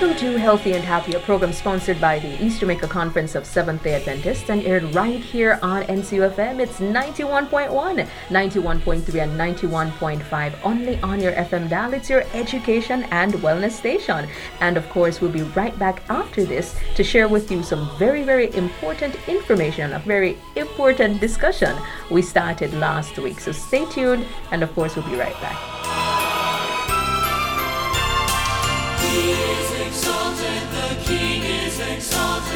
Welcome to Healthy and Happy, a program sponsored by the East Jamaica Conference of Seventh day Adventists and aired right here on NCUFM. It's 91.1, 91.3, and 91.5 only on your FM dial. It's your education and wellness station. And of course, we'll be right back after this to share with you some very, very important information, a very important discussion we started last week. So stay tuned, and of course, we'll be right back. Exalted, the King is exalted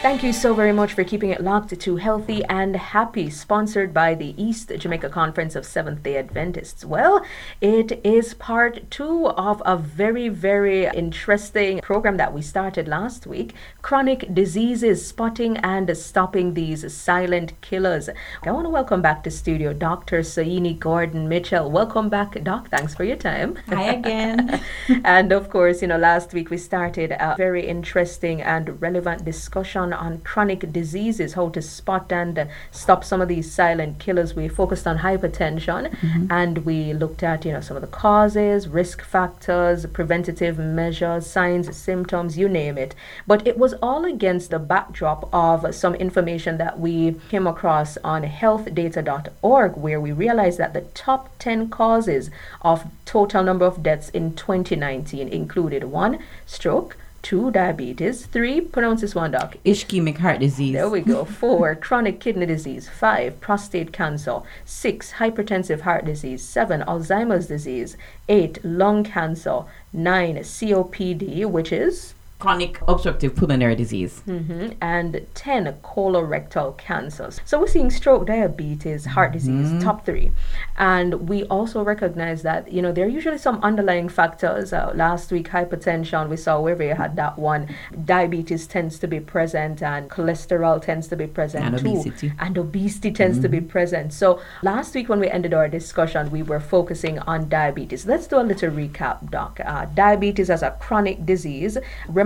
Thank you so very much for keeping it locked to Healthy and Happy, sponsored by the East Jamaica Conference of Seventh day Adventists. Well, it is part two of a very, very interesting program that we started last week chronic diseases, spotting and stopping these silent killers. I want to welcome back to studio Dr. Soyini Gordon Mitchell. Welcome back, Doc. Thanks for your time. Hi again. and of course, you know, last week we started a very interesting and relevant discussion on chronic diseases, how to spot and uh, stop some of these silent killers. We focused on hypertension and we looked at, you know, some of the causes, risk factors, preventative measures, signs, symptoms, you name it. But it was all against the backdrop of some information that we came across on healthdata.org where we realized that the top 10 causes of total number of deaths in 2019 included one, stroke, two, diabetes, three, pronounce this one, doc, Ischemic heart disease. there we go. Four, chronic kidney disease. Five, prostate cancer. Six, hypertensive heart disease. Seven, Alzheimer's disease. Eight, lung cancer. Nine, COPD, which is Chronic obstructive pulmonary disease. Mhm. and 10 colorectal cancers. So we're seeing stroke, diabetes, heart disease, top three. And we also recognize that, you know, there are usually some underlying factors. Uh, last week, hypertension, we saw wherever you had that one. Diabetes tends to be present and cholesterol tends to be present And too. obesity. And obesity tends to be present. So last week when we ended our discussion, we were focusing on diabetes. Let's do a little recap, Doc. Uh, diabetes as a chronic disease.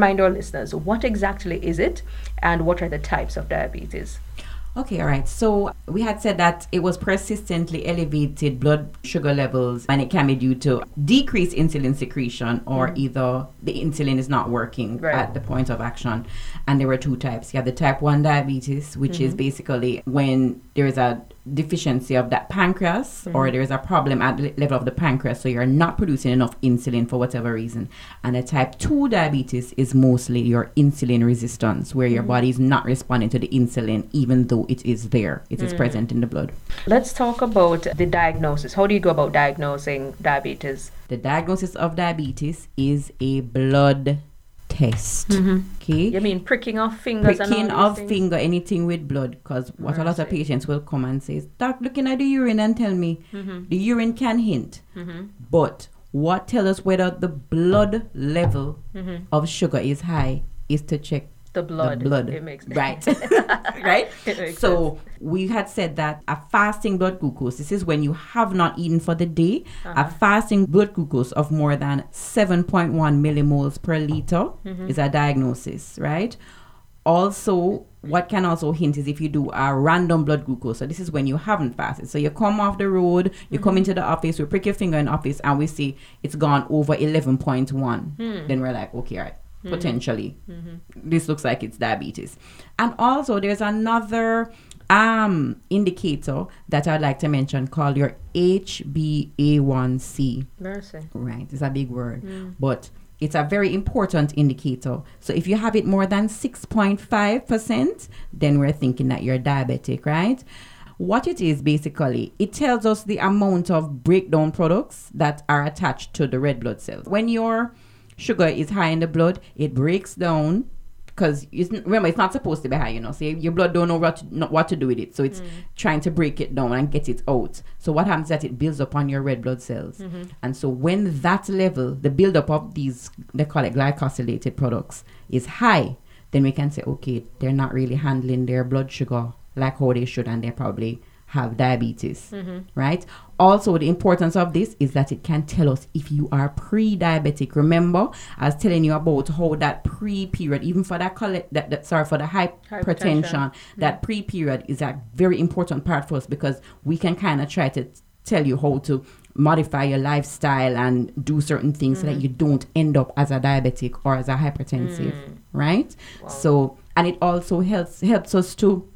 Remind our listeners, what exactly is it and what are the types of diabetes? Okay, all right. So we had said that it was persistently elevated blood sugar levels and it can be due to decreased insulin secretion or mm. either the insulin is not working Right. at the point of action. And there were two types. You have the type 1 diabetes, which is mm-hmm. basically when there is a deficiency of that pancreas or mm-hmm. there is a problem at the level of the pancreas so you're not producing enough insulin for whatever reason. And a type 2 diabetes is mostly your insulin resistance where your mm-hmm. body is not responding to the insulin even though it is there. It is mm-hmm. present in the blood. Let's talk about the diagnosis. How do you go about diagnosing diabetes? the diagnosis of diabetes is a blood test okay You mean pricking off fingers pricking and all of things? finger anything with blood because what a lot of patients will come and say doc looking at the urine and tell me Mm-hmm. the urine can hint but what tell us whether the blood level of sugar is high is to check Mm-hmm. The blood. the blood It makes right right so we had said that a fasting blood glucose this is when you have not eaten for the day Uh-huh. a fasting blood glucose of more than 7.1 millimoles per liter Mm-hmm. is a diagnosis right also what can also hint is if you do a random blood glucose so this is when you haven't fasted so you come off the road you Mm-hmm. come into the office we prick your finger in office and we see it's gone over 11.1 Hmm. then we're like okay all right potentially. Mm-hmm. this looks like it's diabetes. And also there's another um indicator that i'd like to mention called your hba1c Mercy. right it's a big word. But it's a very important indicator. So if you have it more than 6.5% then we're thinking that you're diabetic right? What it is basically it tells us the amount of breakdown products that are attached to the red blood cells. When your sugar is high in the blood it breaks down because remember it's not supposed to be high you know? So your blood don't know what to, not what to do with it so it's mm. trying to break it down and get it out. So what happens is that it builds up on your red blood cells. Mm-hmm. And so when that level the buildup of these they call it glycosylated products is high then we can say okay they're not really handling their blood sugar like how they should, and they're probably have diabetes, Mm-hmm. right? Also, the importance of this is that it can tell us if you are pre-diabetic. Remember, I was telling you about how that pre-period, even for that, cole- that, that sorry, for the hypertension, Hypertension. that pre-period is a very important part for us because we can kind of try to t- tell you how to modify your lifestyle and do certain things so that you don't end up as a diabetic or as a hypertensive, right? So, and it also helps helps us to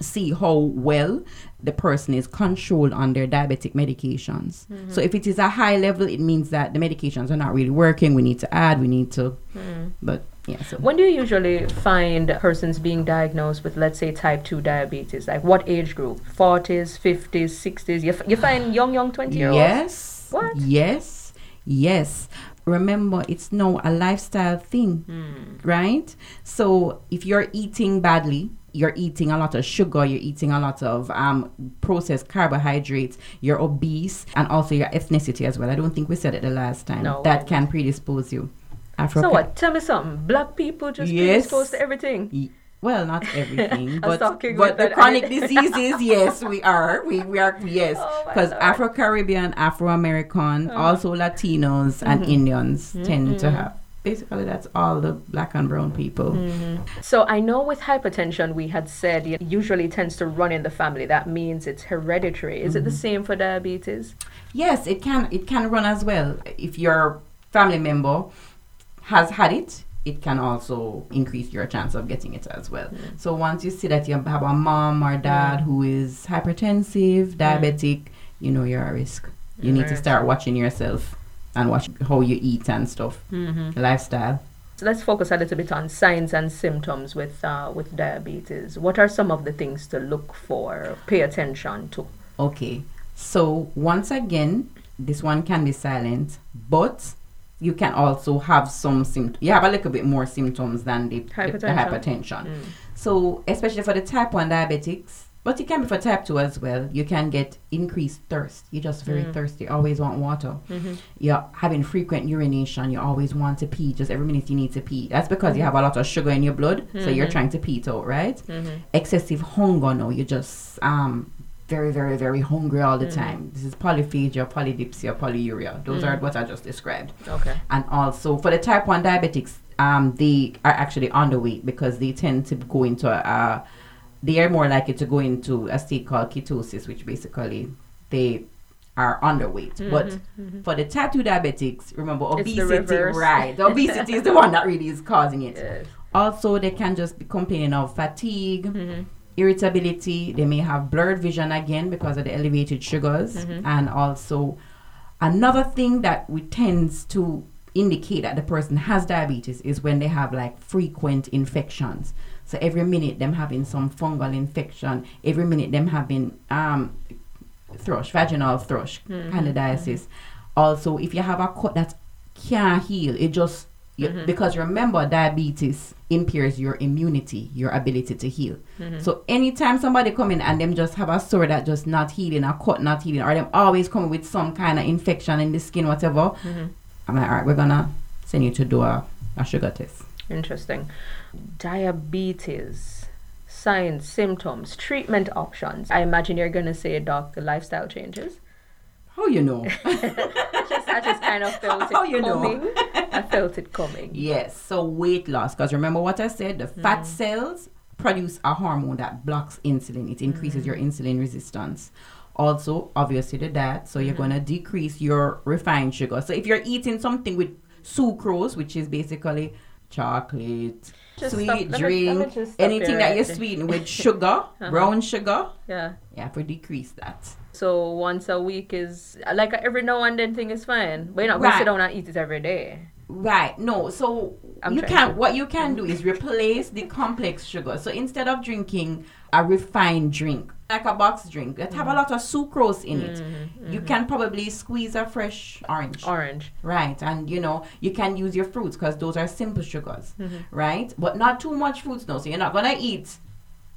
see how well the person is controlled on their diabetic medications. So mm-hmm. if it is a high level, it means that the medications are not really working. We need to add, we need to, mm-hmm. but yeah. So When do you usually find persons being diagnosed with, let's say, type 2 diabetes? Like what age group? 40s, 50s, 60s? You, f- you find young, young 20 year olds? yes, What? yes, yes. Remember, it's now a lifestyle thing, hmm. right? So if you're eating badly, you're eating a lot of sugar, you're eating a lot of um, processed carbohydrates, you're obese, and also your ethnicity as well. I don't think we said it the last time. No. That can predispose you. Africa- So what? Tell me something. Black people just Yes. exposed to everything. Y- Well, not everything, but but the chronic diseases, yes, we are. We we are yes, Oh because. Uh-huh. Afro Caribbean, Afro American, also Latinos Mm-hmm. and Indians tend to have. Basically, that's all the black and brown people. Mm-hmm. So I know with hypertension, we had said it usually tends to run in the family. That means it's hereditary. Is it the Mm-hmm. same for diabetes? Yes, it can it can run as well. If your family member has had it, it can also increase your chance of getting it as well. So once you see that you have a mom or dad who is hypertensive, diabetic, you know you're at risk. You need to start watching yourself and watch how you eat and stuff, lifestyle. So let's focus a little bit on signs and symptoms with uh, with diabetes. What are some of the things to look for, pay attention to? Okay, so once again, this one can be silent, but you can also have some symptoms. You have a little bit more symptoms than the the- the Hypertension. hypertension. So, especially for the type 1 diabetics, but it can be for type 2 as well, you can get increased thirst. You're just very mm. thirsty, always want water. Mm-hmm. You're having frequent urination, you always want to pee, just every minute you need to pee. That's because you mm-hmm. have a lot of sugar in your blood, so you're mm-hmm. trying to pee it out, right? Excessive hunger now, you're just um, very, very, very hungry all the mm. time. This is polyphagia, polydipsia, polyuria. Those are mm. what I just described Okay. and also for the type 1 diabetics um they are actually underweight because they tend to go into a, a they are more likely to go into a state called ketosis which basically they are underweight. But for the type 2 diabetics remember Mm-hmm, obesity right the obesity is the one that really is causing it. Yes. also they can just be complaining of fatigue Mm-hmm. irritability. They may have blurred vision again because of the elevated sugars. Mm-hmm. and also another thing that we tends to indicate that the person has diabetes is when they have like frequent infections so every minute them having some fungal infection every minute them having um thrush vaginal thrush mm-hmm. candidiasis also if you have a cut that can't heal it just you, mm-hmm. because remember diabetes impairs your immunity your ability to heal. Mm-hmm. So anytime somebody come in and them just have a sore that just not healing a cut not healing or them always come with some kind of infection in the skin whatever i'm like all right we're gonna send you to do a, a sugar test Interesting. Diabetes, signs, symptoms, treatment options. I imagine you're going to say, Doc, the lifestyle changes. how you know I just, I just kind of felt oh, it How you know? coming. I felt it coming. Yes, so weight loss. Because remember what I said? The fat mm. cells produce a hormone that blocks insulin, it increases your mm. insulin resistance. Also, obviously, the diet. So, you're mm-hmm. going to decrease your refined sugar. So, if you're eating something with sucrose, which is basically chocolate, Just sweet stop- let me- let drink, me anything that you sweeten with sugar, uh-huh. brown sugar, Yeah. Yeah, for decrease that. So once a week is like every now and then thing is fine, but you're not going to sit down and eat it every day. Right. No. So I'm you can to- what you can do is replace the complex sugar. So instead of drinking a refined drink, like a box drink that Mm-hmm. have a lot of sucrose in it, you can probably squeeze a fresh orange. Orange. Right, and you know you can use your fruits because those are simple sugars, Mm-hmm. right? But not too much fruits, no. So you're not gonna eat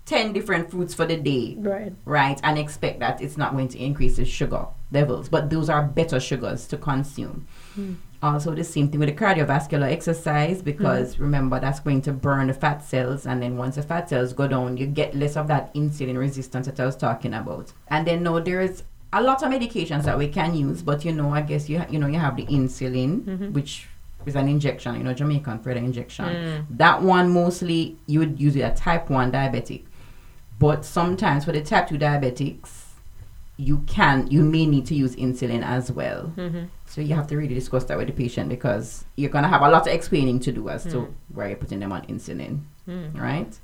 10 different fruits for the day, Right. right? And expect that it's not going to increase the sugar levels. But those are better sugars to consume. Uh, also, the same thing with the cardiovascular exercise because mm. remember that's going to burn the fat cells, and then once the fat cells go down, you get less of that insulin resistance that I was talking about. And then now there's a lot of medications that we can use, but you know, I guess you ha- you know you have the insulin, mm-hmm. which is an injection, you know, Jamaican for the injection. Mm. That one mostly you would use it a type one diabetic, but sometimes for the type two diabetics, you can you may need to use insulin as well. Mm-hmm. So you have to really discuss that with the patient because you're gonna have a lot of explaining to do as to why you're putting them on insulin, right?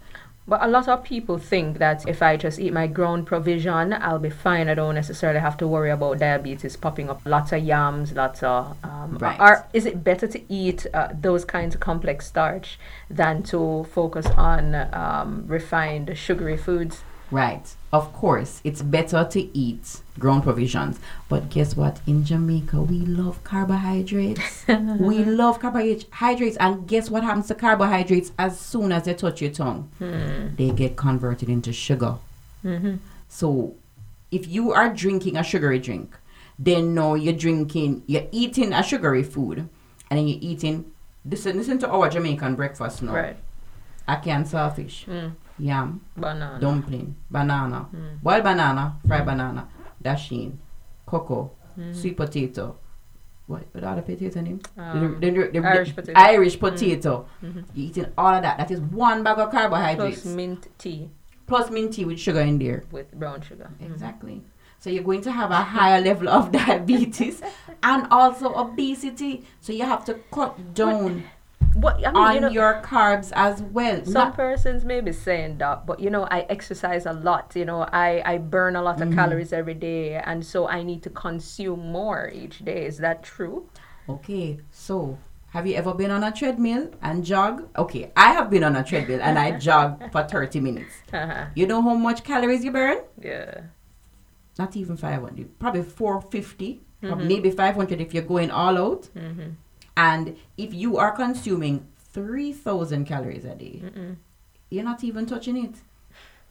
But a lot of people think that if I just eat my ground provision, I'll be fine. I don't necessarily have to worry about diabetes popping up. Lots of yams, lots of. Um, Right. Are, is it better to eat uh, those kinds of complex starch than to focus on um, refined sugary foods? Right. Of course, it's better to eat ground provisions. But guess what? In Jamaica, we love carbohydrates. we love carbohydrates. And guess what happens to carbohydrates as soon as they touch your tongue? Hmm. They get converted into sugar. Mm-hmm. So if you are drinking a sugary drink, then now you're drinking, you're eating a sugary food, and then you're eating. Listen, listen to our Jamaican breakfast now. Right. A can saltfish, mm. Yam, Banana. dumpling, banana, hmm. boiled banana, fried banana, dasheen, cocoa, hmm. sweet potato. What, what other potato name? Um, The- the- the- Irish potato. Irish hmm. potato. Mm-hmm. You're eating all of that. That is one bag of carbohydrates. Plus mint tea plus mint tea with sugar in there. with brown sugar. Exactly. So you're going to have a higher level of diabetes and also obesity. So you have to cut down What I mean, on you know, your carbs as well. Some Not- persons may be saying that, but you know, I exercise a lot. You know, I, I burn a lot Mm-hmm. of calories every day, and so I need to consume more each day. Is that true? Okay, so have you ever been on a treadmill and jog? Okay, I have been on a treadmill and I jog for 30 minutes. Uh-huh. You know how much calories you burn? Yeah. Not even 500, probably 450, Mm-hmm. maybe 500 if you're going all out. And if you are consuming 3,000 calories a day, you're not even touching it.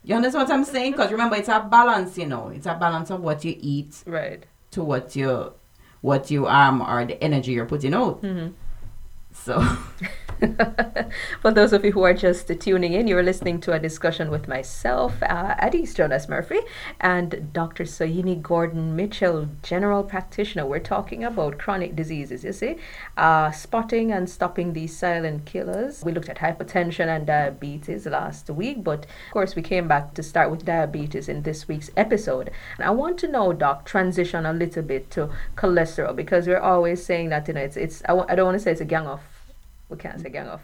You understand what I'm saying? Because remember, it's a balance, you know. It's a balance of what you eat Right. to what you, what you um or the energy you're putting out. So For those of you who are just tuning in, you're listening to a discussion with myself, uh, Addis Jonas Murphy, and Dr. Soyini Gordon Mitchell, general practitioner. We're talking about chronic diseases, you see, uh, spotting and stopping these silent killers. We looked at hypertension and diabetes last week, but of course, we came back to start with diabetes in this week's episode. And I want to know, Doc, transition a little bit to cholesterol because we're always saying that, you know, it's, it's I w- I don't want to say it's a gang of we can't say gang of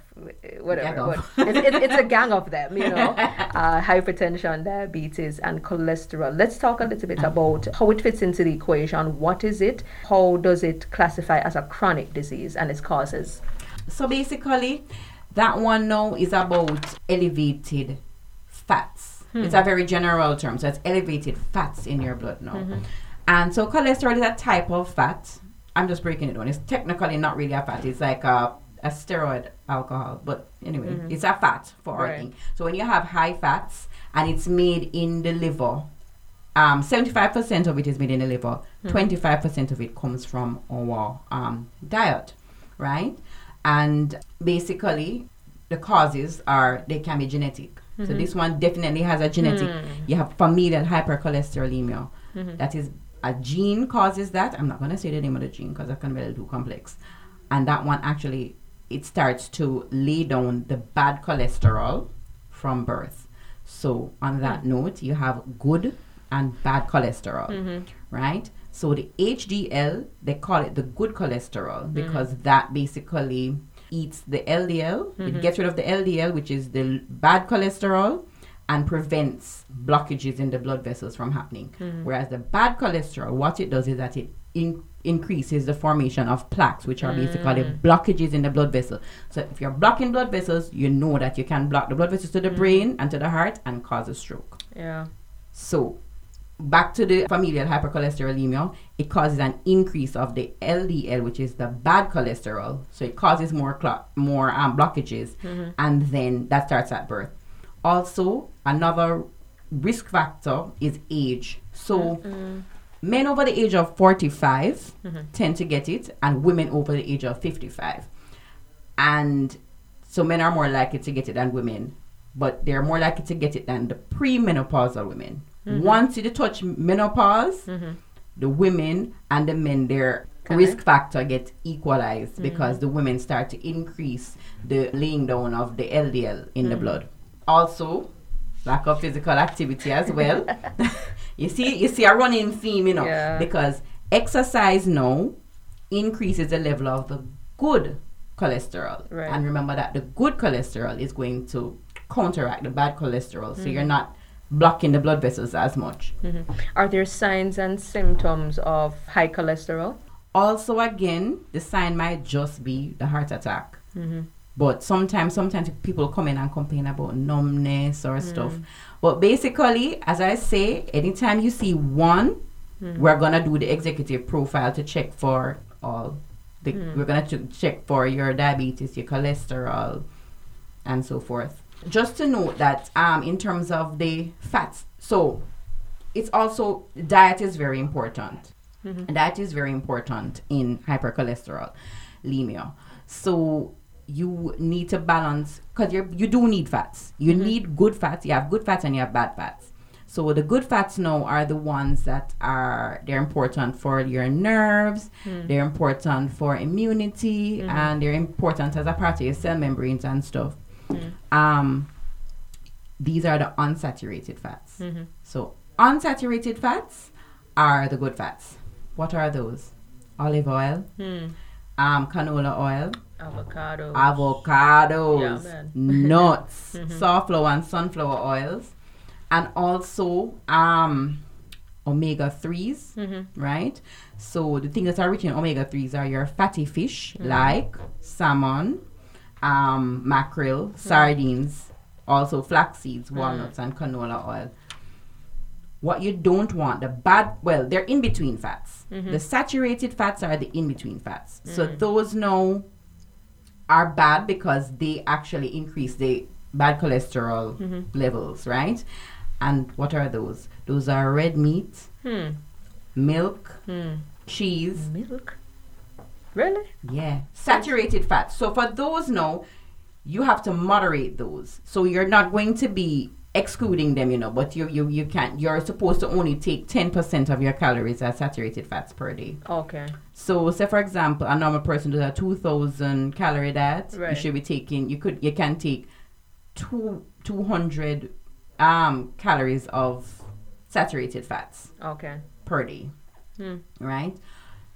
whatever, Gang of. but it's, it's, it's a gang of them, you know, uh, hypertension, diabetes, and cholesterol. Let's talk a little bit about how it fits into the equation. What is it? How does it classify as a chronic disease and its causes? So basically, that one now is about elevated fats. It's a very general term. So it's elevated fats in your blood now. And so cholesterol is a type of fat. I'm just breaking it down. It's technically not really a fat. It's like a, a steroid alcohol. But anyway, mm-hmm. it's a fat for our Right. thing. So when you have high fats and it's made in the liver, um, 75% of it is made in the liver. Hmm. 25% of it comes from our um, diet, right? And basically, the causes are they can be genetic. So mm-hmm. this one definitely has a genetic. Hmm. You have familial hypercholesterolemia. Mm-hmm. That is a gene causes that. I'm not gonna say the name of the gene because that can be a little too complex. And that one actually it starts to lay down the bad cholesterol from birth. So on that hmm. note, you have good and bad cholesterol, mm-hmm. right? So the HDL, they call it the good cholesterol mm-hmm. because that basically eats the LDL. It mm-hmm. gets rid of the LDL, which is the bad cholesterol, and prevents blockages in the blood vessels from happening. Whereas the bad cholesterol, what it does is that it in- increases the formation of plaques, which are basically mm. blockages in the blood vessel. So if you're blocking blood vessels, you know that you can block the blood vessels to the mm. brain and to the heart and cause a stroke. Yeah. So, back to the familial hypercholesterolemia, it causes an increase of the LDL, which is the bad cholesterol. So it causes more clot, more um, blockages, mm-hmm. and then that starts at birth. Also, another risk factor is age. So, mm-hmm. Men over the age of 45 mm-hmm. tend to get it, and women over the age of 55. And so, men are more likely to get it than women, but they're more likely to get it than the premenopausal women. Mm-hmm. Once you touch menopause, mm-hmm. the women and the men, their risk factor gets equalized because the women start to increase the laying down of the LDL in the blood. Also, lack of physical activity as well. you see, you see a running theme, you know, Yeah. because exercise now increases the level of the good cholesterol. Right. And remember that the good cholesterol is going to counteract the bad cholesterol, so Mm-hmm. you're not blocking the blood vessels as much. Are there signs and symptoms of high cholesterol? Also, again, the sign might just be the heart attack. But sometimes, sometimes people come in and complain about numbness or hmm. stuff. But basically, as I say, anytime you see one, hmm. we're gonna do the executive profile to check for all. The, hmm. We're gonna ch- check for your diabetes, your cholesterol, and so forth. Just to note that, um, in terms of the fats, so it's also diet is very important. Mm-hmm. That is very important in hypercholesterolemia. So you need to balance because you you do need fats. You mm-hmm. need good fats. You have good fats and you have bad fats. So the good fats now are the ones that are they're important for your nerves. Mm. They're important for immunity mm-hmm. and they're important as a part of your cell membranes and stuff. Mm. Um, these are the unsaturated fats. Mm-hmm. So unsaturated fats are the good fats. What are those? Olive oil, hmm. um, canola oil, Avocado. avocados, Yeah, nuts, mm-hmm. safflower and sunflower oils, and also um, omega 3s, mm-hmm. right? So the things that are rich in omega 3s are your fatty fish mm-hmm. like salmon, um, mackerel, sardines, also flax seeds, walnuts, and canola oil. What you don't want, the bad, well, they're in between fats. The saturated fats are the in between fats. So mm. those now are bad because they actually increase the bad cholesterol levels, right? And what are those? Those are red meat, Hmm. milk, Hmm. cheese, Milk. Really? yeah, saturated fats. So for those now, you have to moderate those. So you're not going to be excluding them, you know, but you you you can't. You're supposed to only take ten percent of your calories as saturated fats per day. Okay. So, say for example, a normal person does a two thousand calorie diet. Right. You should be taking. You could. You can take two two hundred um calories of saturated fats Okay. per day. Hmm. Right.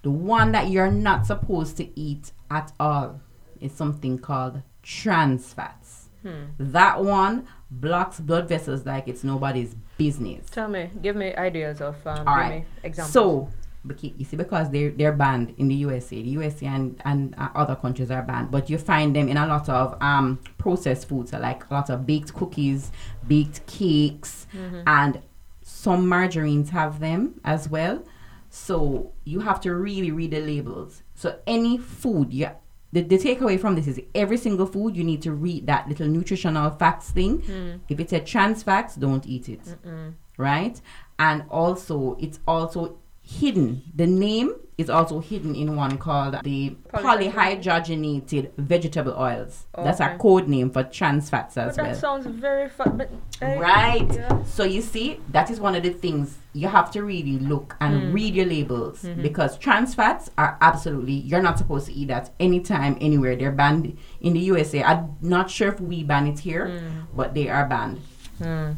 The one that you're not supposed to eat at all is something called trans fats. Hmm. That one blocks blood vessels like it's nobody's business. Tell me, give me ideas of um, All give right. me examples. So, you see, because they're they're banned in the USA, the USA and and uh, other countries are banned, but you find them in a lot of um processed foods, so like a lot of baked cookies, baked cakes, and some margarines have them as well. So you have to really read the labels. So any food, yeah. The, the takeaway from this is every single food you need to read that little nutritional facts thing. Mm. If it's a trans fats, don't eat it right? And also, it's also hidden. The name is also hidden in one called the polyhydrogenated vegetable oils. That's a code name for trans fats but as that well. sounds very fun. But Right. yeah. So you see, that is one of the things you have to really look and hmm. read your labels mm-hmm. because trans fats are absolutely you're not supposed to eat that anytime, anywhere. They're banned in the USA. I'm not sure if we ban it here, hmm. but they are banned. Hmm.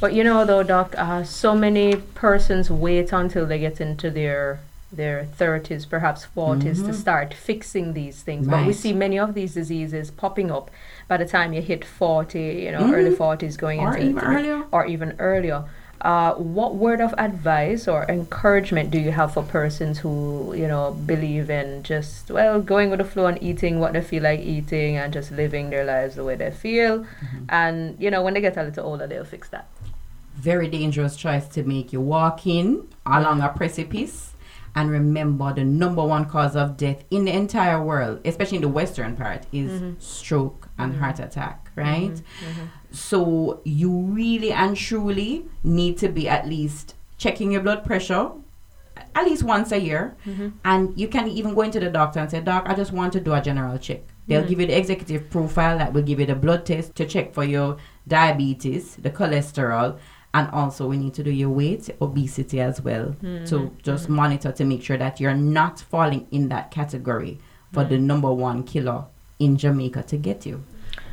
But you know, though, Doc, uh, so many persons wait until they get into their their 30s, perhaps 40s, to start fixing these things. But we see many of these diseases popping up by the time you hit 40, you know, early 40s, going Or into even earlier. or even earlier. Uh, what word of advice or encouragement do you have for persons who, you know, believe in just, well, going with the flow and eating what they feel like eating and just living their lives the way they feel? And, you know, when they get a little older, they'll fix that. very dangerous choice to make. You walk in along a precipice, and remember the number one cause of death in the entire world, especially in the western part, is stroke and heart attack. Right? Mm-hmm, mm-hmm. So you really and truly need to be at least checking your blood pressure at least once a year. Mm-hmm. And you can even go into the doctor and say, Doc, I just want to do a general check. They'll give you the executive profile that will give you the blood test to check for your diabetes, the cholesterol, and also we need to do your weight, obesity as well to just monitor to make sure that you're not falling in that category for the number one killer in Jamaica to get you.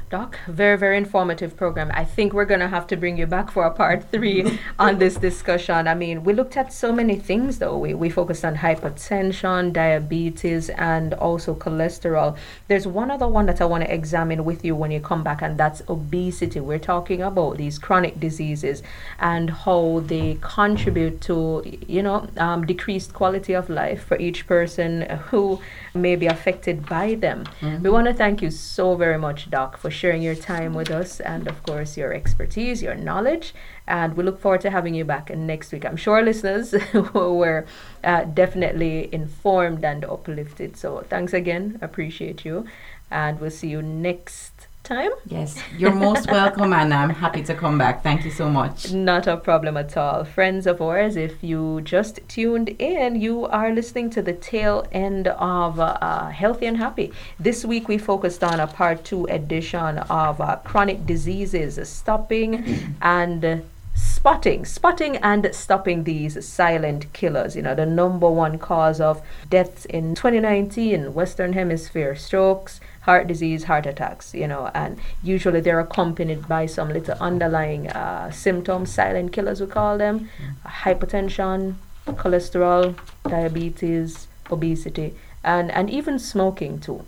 Doc, very, very informative program. I think we're going to have to bring you back for a part three on this discussion. I mean, we looked at so many things, though. We, we focused on hypertension, diabetes, and also cholesterol. There's one other one that I want to examine with you when you come back, and that's obesity. We're talking about these chronic diseases and how they contribute to, you know, um, decreased quality of life for each person who may be affected by them. We want to thank you so very much, Doc, for sharing your time with us and, of course, your expertise, your knowledge. And we look forward to having you back next week. I'm sure listeners were uh, definitely informed and uplifted. So thanks again. Appreciate you. And we'll see you next time. Yes, you're most welcome, and I'm happy to come back. Thank you so much. Not a problem at all. Friends of ours, if you just tuned in, you are listening to the tail end of uh, Healthy and Happy. This week we focused on a part two edition of uh, chronic diseases, stopping and spotting spotting and stopping these silent killers. You know the number one cause of deaths in 2019 western hemisphere strokes heart disease heart attacks you know and usually they're accompanied by some little underlying uh, symptoms silent killers we call them. Hypertension cholesterol diabetes obesity and and even smoking too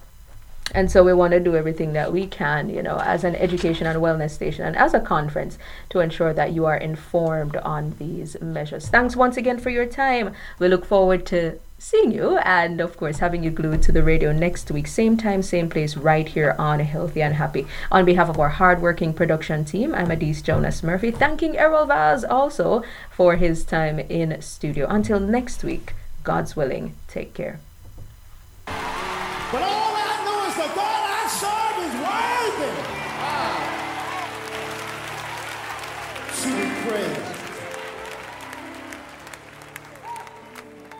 and so we want to do everything that we can, you know, as an education and wellness station and as a conference to ensure that you are informed on these measures. Thanks once again for your time. We look forward to seeing you and, of course, having you glued to the radio next week. Same time, same place, right here on Healthy and Happy. On behalf of our hardworking production team, I'm Adise Jonas Murphy, thanking Errol Vaz also for his time in studio. Until next week, God's willing, take care.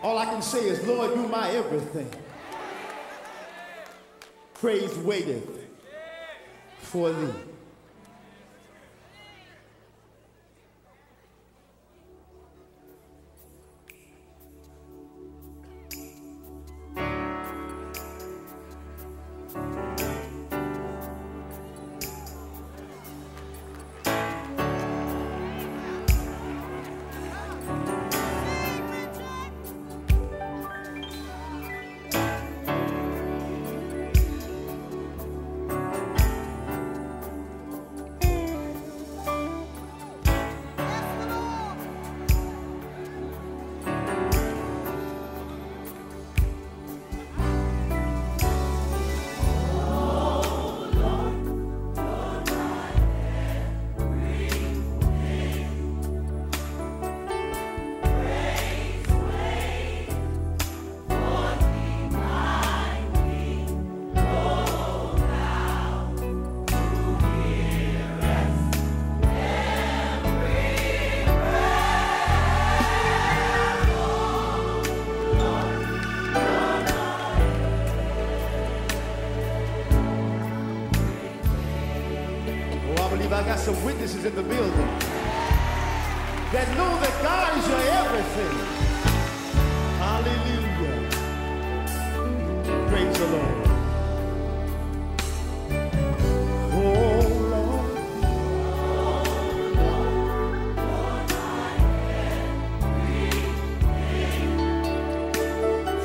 All I can say is, Lord, you my everything. Praise waiteth for thee. Witnesses in the building that know that God is your everything. Hallelujah. Praise the Lord. Oh, Lord.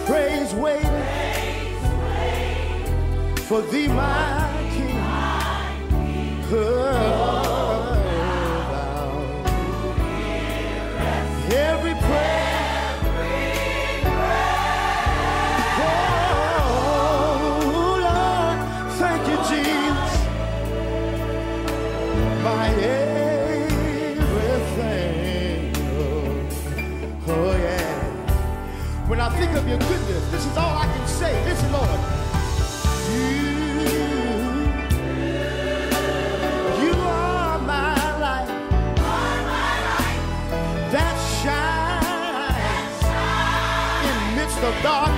Praise wait for thee, my of your goodness. This is all I can say. Listen, Lord. You, you are my light. That in midst of.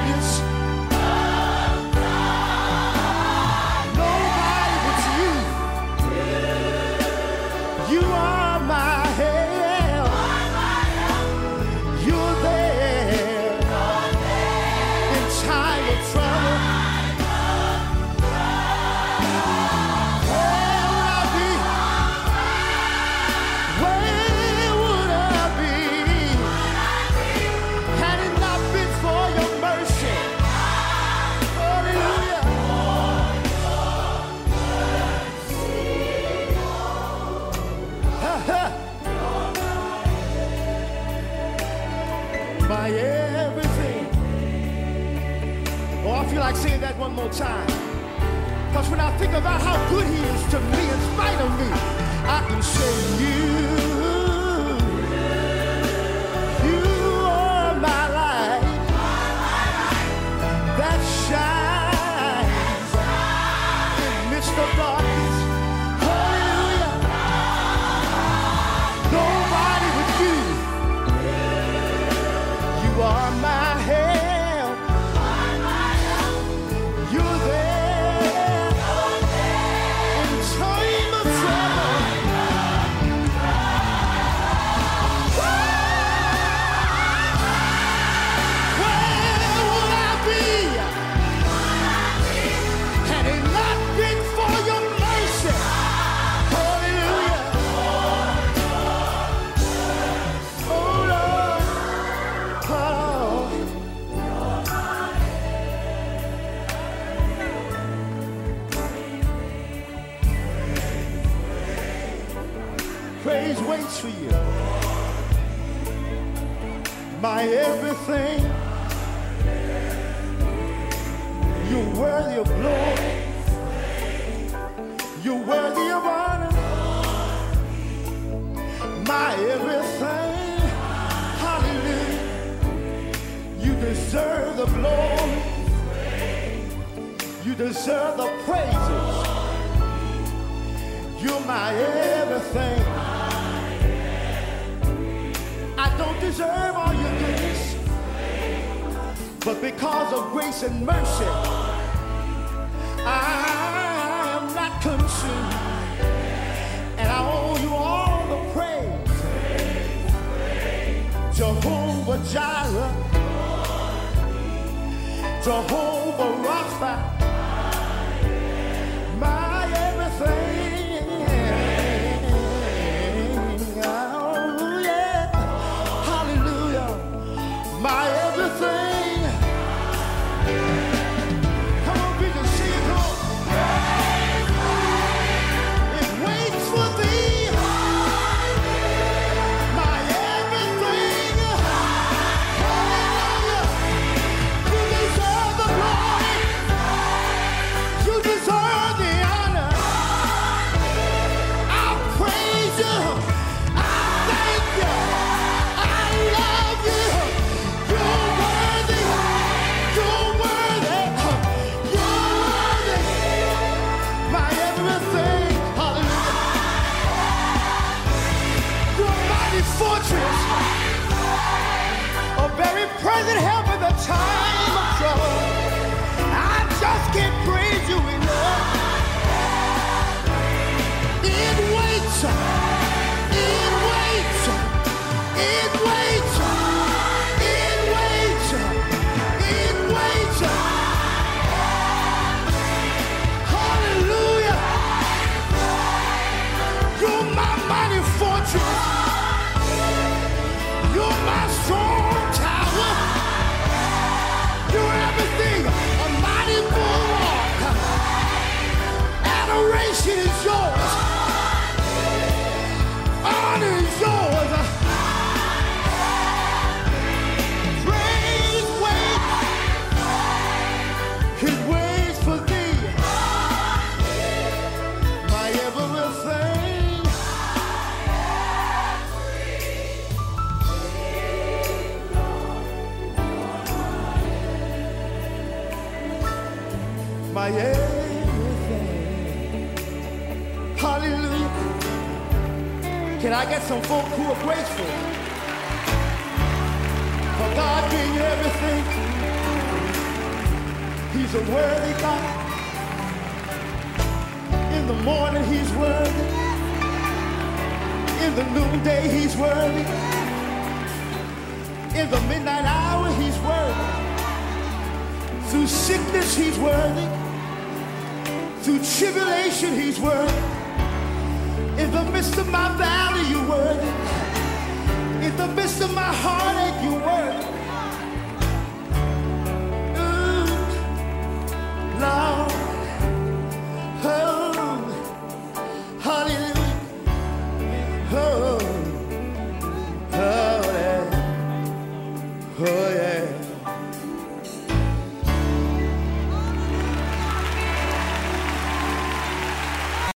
my everything. You're worthy of glory. You're worthy of honor. My everything. Hallelujah. You deserve the glory. You deserve the praises. You're my everything. I don't deserve but because of grace and mercy, I am not consumed. And I owe you all the praise. Jehovah Jireh, Jehovah Rapha. Can I get some folk who are grateful for God being everything? He's a worthy God. In the morning, He's worthy. In the noonday, He's worthy. In the midnight hour, He's worthy. Through sickness, He's worthy. Through tribulation, He's worthy. In the midst of my valley, you work. In the midst of my heartache, you work. Ooh, Lord.